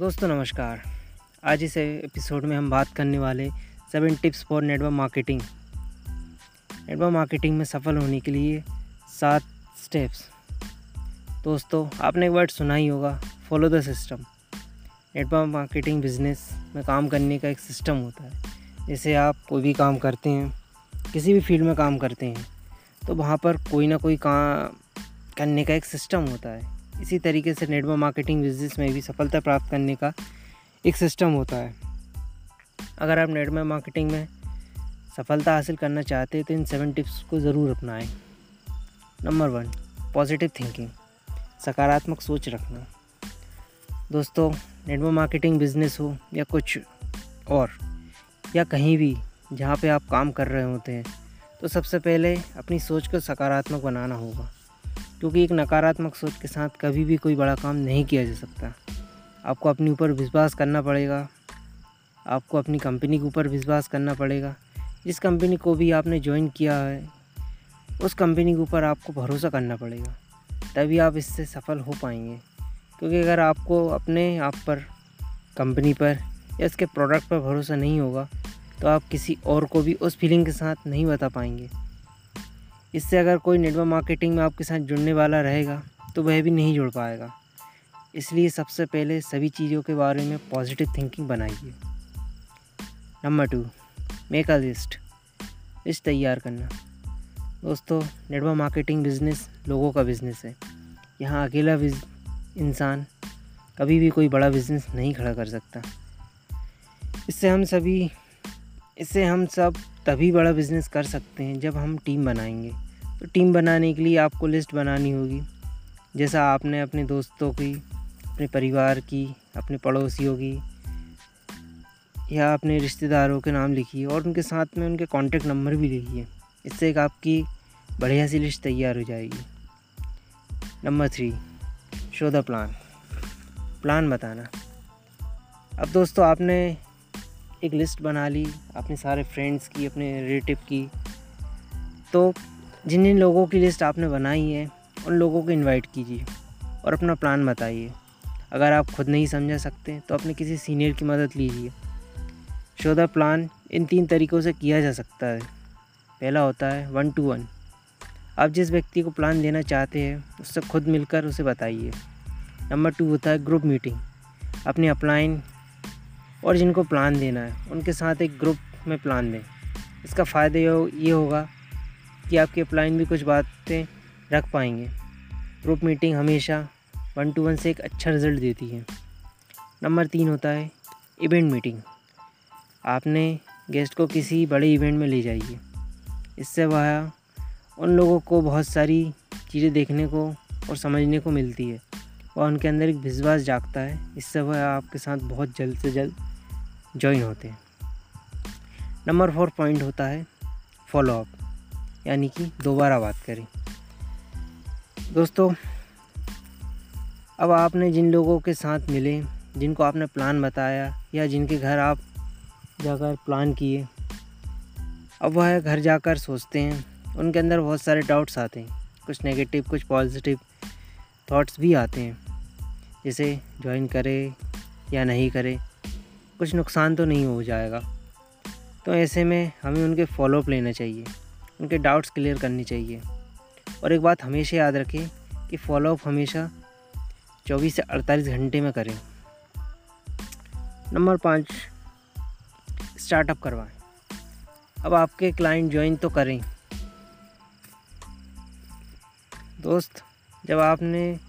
दोस्तों, नमस्कार। आज इस एपिसोड में हम बात करने वाले seven tips for network marketing. Network marketing में सफल होने के लिए सात स्टेप्स। दोस्तों, आपने एक वर्ड सुना ही होगा follow the system network marketing business में काम करने का एक सिस्टम होता है। जैसे आप कोई भी काम करते हैं, किसी भी फ़ील्ड में काम करते हैं तो वहाँ पर कोई ना कोई काम करने का एक सिस्टम होता है। इसी तरीके से नेटवर्क मार्केटिंग बिज़नेस में भी सफलता प्राप्त करने का एक सिस्टम होता है। अगर आप नेटवर्क मार्केटिंग में सफलता हासिल करना चाहते हैं तो इन सेवन टिप्स को ज़रूर अपनाएँ। नंबर वन पॉजिटिव थिंकिंग सकारात्मक सोच रखना। दोस्तों, नेटवर्क मार्केटिंग बिज़नेस हो या कुछ और, या कहीं भी जहाँ पे आप काम कर रहे होते हैं तो सबसे पहले अपनी सोच को सकारात्मक बनाना होगा। क्योंकि एक नकारात्मक सोच के साथ कभी भी कोई बड़ा काम नहीं किया जा सकता। आपको अपने ऊपर विश्वास करना पड़ेगा। आपको अपनी कंपनी के ऊपर विश्वास करना पड़ेगा। जिस कंपनी को भी आपने ज्वाइन किया है, उस कंपनी के ऊपर आपको भरोसा करना पड़ेगा। तभी आप इससे सफल हो पाएँगे। क्योंकि अगर आपको अपने आप पर कंपनी पर या इसके प्रोडक्ट पर भरोसा नहीं होगा तो आप किसी और को भी उस फीलिंग के साथ नहीं बता पाएँगे। इससे अगर कोई नेटवर्क मार्केटिंग में आपके साथ जुड़ने वाला रहेगा तो वह भी नहीं जुड़ पाएगा। इसलिए सबसे पहले सभी चीज़ों के बारे में पॉजिटिव थिंकिंग बनाइए। Number two make a list list तैयार करना। दोस्तों नेटवर्क मार्केटिंग बिज़नेस लोगों का बिज़नेस है। यहाँ अकेला इंसान कभी भी कोई बड़ा बिज़नेस नहीं खड़ा कर सकता। इससे हम सभी इससे हम सब तभी बड़ा बिज़नेस कर सकते हैं जब हम टीम बनाएँगे। तो टीम बनाने के लिए आपको लिस्ट बनानी होगी। जैसा आपने अपने दोस्तों की, अपने परिवार की, अपने पड़ोसियों की, या अपने रिश्तेदारों के नाम लिखिए और उनके साथ में उनके कॉन्टेक्ट नंबर भी लिखिए इससे एक आपकी बढ़िया सी लिस्ट तैयार हो जाएगी। Number three show the plan plan बताना। अब दोस्तों, आपने एक लिस्ट बना ली अपने सारे फ्रेंड्स की, अपने रिलेटिव की। तो जिन जिन लोगों की लिस्ट आपने बनाई है, उन लोगों को इनवाइट कीजिए और अपना प्लान बताइए। अगर आप खुद नहीं समझा सकते तो अपने किसी सीनियर की मदद लीजिए। शो द प्लान इन तीन तरीक़ों से किया जा सकता है। पहला होता है वन टू वन आप जिस व्यक्ति को प्लान देना चाहते हैं, उससे खुद मिलकर उसे बताइए। नंबर टू होता है ग्रुप मीटिंग अपने अपलाइन और जिनको प्लान देना है, उनके साथ एक ग्रुप में प्लान दें। इसका फ़ायदा ये होगा कि आपके अपलाइन भी कुछ बातें रख पाएँगे। ग्रुप मीटिंग हमेशा वन टू वन से एक अच्छा रिज़ल्ट देती है। नंबर तीन होता है इवेंट मीटिंग आपने गेस्ट को किसी बड़े इवेंट में ले जाइए। इससे वह उन लोगों को बहुत सारी चीज़ें देखने को और समझने को मिलती है। और उनके अंदर एक विश्वास जागता है। इससे वह आपके साथ बहुत जल्द से जल्द ज्वाइन होते हैं। नंबर फोर पॉइंट होता है फॉलोअप यानी कि दोबारा बात करें। दोस्तों, अब आपने जिन लोगों के साथ मिले, जिनको आपने प्लान बताया, या जिनके घर आप जाकर प्लान किए, अब वह घर जाकर सोचते हैं, उनके अंदर बहुत सारे डाउट्स आते हैं। कुछ नेगेटिव कुछ पॉजिटिव थॉट्स भी आते हैं। जैसे ज्वाइन करे या नहीं करे। कुछ नुकसान तो नहीं हो जाएगा। तो ऐसे में हमें उनके फॉलोअप लेना चाहिए। उनके डाउट्स क्लियर करनी चाहिए। और एक बात हमेशा याद रखें कि फॉलोअप हमेशा 24 से 48 घंटे में करें। नंबर पाँच स्टार्टअप करवाएँ। अब आपके क्लाइंट ज्वाइन तो करें। दोस्त, जब आपने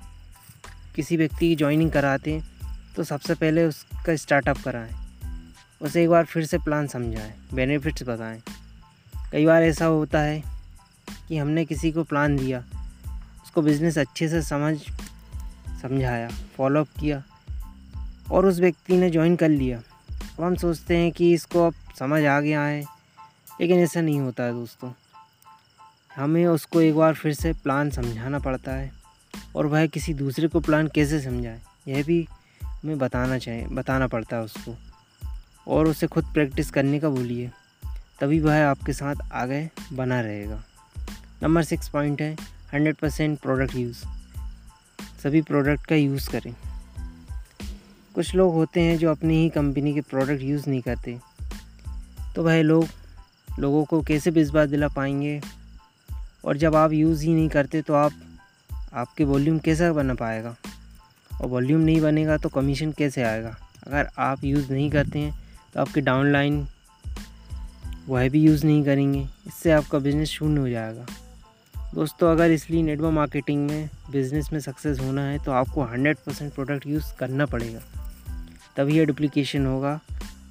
किसी व्यक्ति की ज्वाइनिंग कराते हैं तो सबसे पहले उसका स्टार्टअप कराएँ। उसे एक बार फिर से प्लान समझाएँ बेनिफिट्स बताएँ। कई बार ऐसा होता है कि हमने किसी को प्लान दिया, उसको बिज़नेस अच्छे से समझ, समझाया फॉलोअप किया, और उस व्यक्ति ने ज्वाइन कर लिया। अब हम सोचते हैं कि इसको अब समझ आ गया है लेकिन ऐसा नहीं होता है दोस्तों। हमें उसको एक बार फिर से प्लान समझाना पड़ता है, और वह किसी दूसरे को प्लान कैसे समझाए, यह भी हमें बताना चाहिए, बताना पड़ता है उसको। और उसे खुद प्रैक्टिस करने का बोलिए। तभी वह आपके साथ आगे बना रहेगा। नंबर सिक्स पॉइंट है, हंड्रेड परसेंट प्रोडक्ट यूज़। सभी प्रोडक्ट का यूज़ करें। कुछ लोग होते हैं जो अपनी ही कंपनी के प्रोडक्ट यूज़ नहीं करते। तो वह लोग, लोगों को कैसे विश्वास दिला पाएँगे? और जब आप यूज़ ही नहीं करते तो आप, आपके वॉल्यूम कैसा बना पाएगा? और वॉल्यूम नहीं बनेगा तो कमीशन कैसे आएगा? अगर आप यूज़ नहीं करते हैं तो आपके डाउनलाइन वह भी यूज़ नहीं करेंगे। इससे आपका बिज़नेस शून्य हो जाएगा। दोस्तों, अगर इसलिए नेटवर्क मार्केटिंग में बिज़नेस में सक्सेस होना है तो आपको 100 परसेंट प्रोडक्ट यूज़ करना पड़ेगा। तभी यह डुप्लीकेशन होगा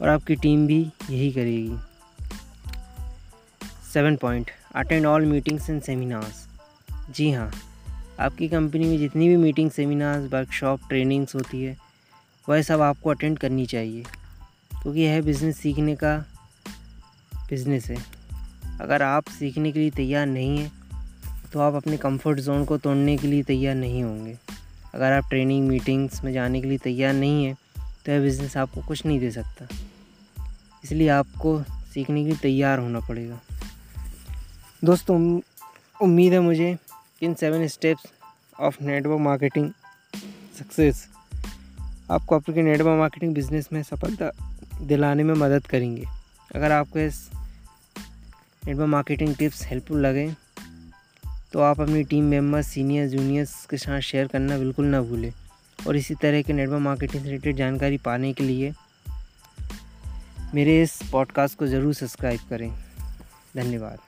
और आपकी टीम भी यही करेगी। Seven point attend all meetings and seminars जी हाँ आपकी कंपनी में जितनी भी मीटिंग सेमिनार्स वर्कशॉप ट्रेनिंग्स होती है, वह सब आपको अटेंड करनी चाहिए। क्योंकि यह बिज़नेस सीखने का बिज़नेस है। अगर आप सीखने के लिए तैयार नहीं हैं तो आप अपने कंफर्ट जोन को तोड़ने के लिए तैयार नहीं होंगे। अगर आप ट्रेनिंग मीटिंग्स में जाने के लिए तैयार नहीं हैं तो यह बिज़नेस आपको कुछ नहीं दे सकता। इसलिए आपको सीखने के लिए तैयार होना पड़ेगा। दोस्तों उम्मीद है मुझे इन seven steps of network marketing success आपको आपके नेटवर्क मार्केटिंग बिज़नेस में सफलता दिलाने में मदद करेंगे। अगर आपको इस नेटवर्क मार्केटिंग टिप्स हेल्पफुल लगे तो आप अपनी टीम मेंबर्स सीनियर जूनियर्स के साथ शेयर करना बिल्कुल ना भूलें। और इसी तरह के नेटवर्क मार्केटिंग से रिलेटेड जानकारी पाने के लिए मेरे इस पॉडकास्ट को ज़रूर सब्सक्राइब करें। धन्यवाद।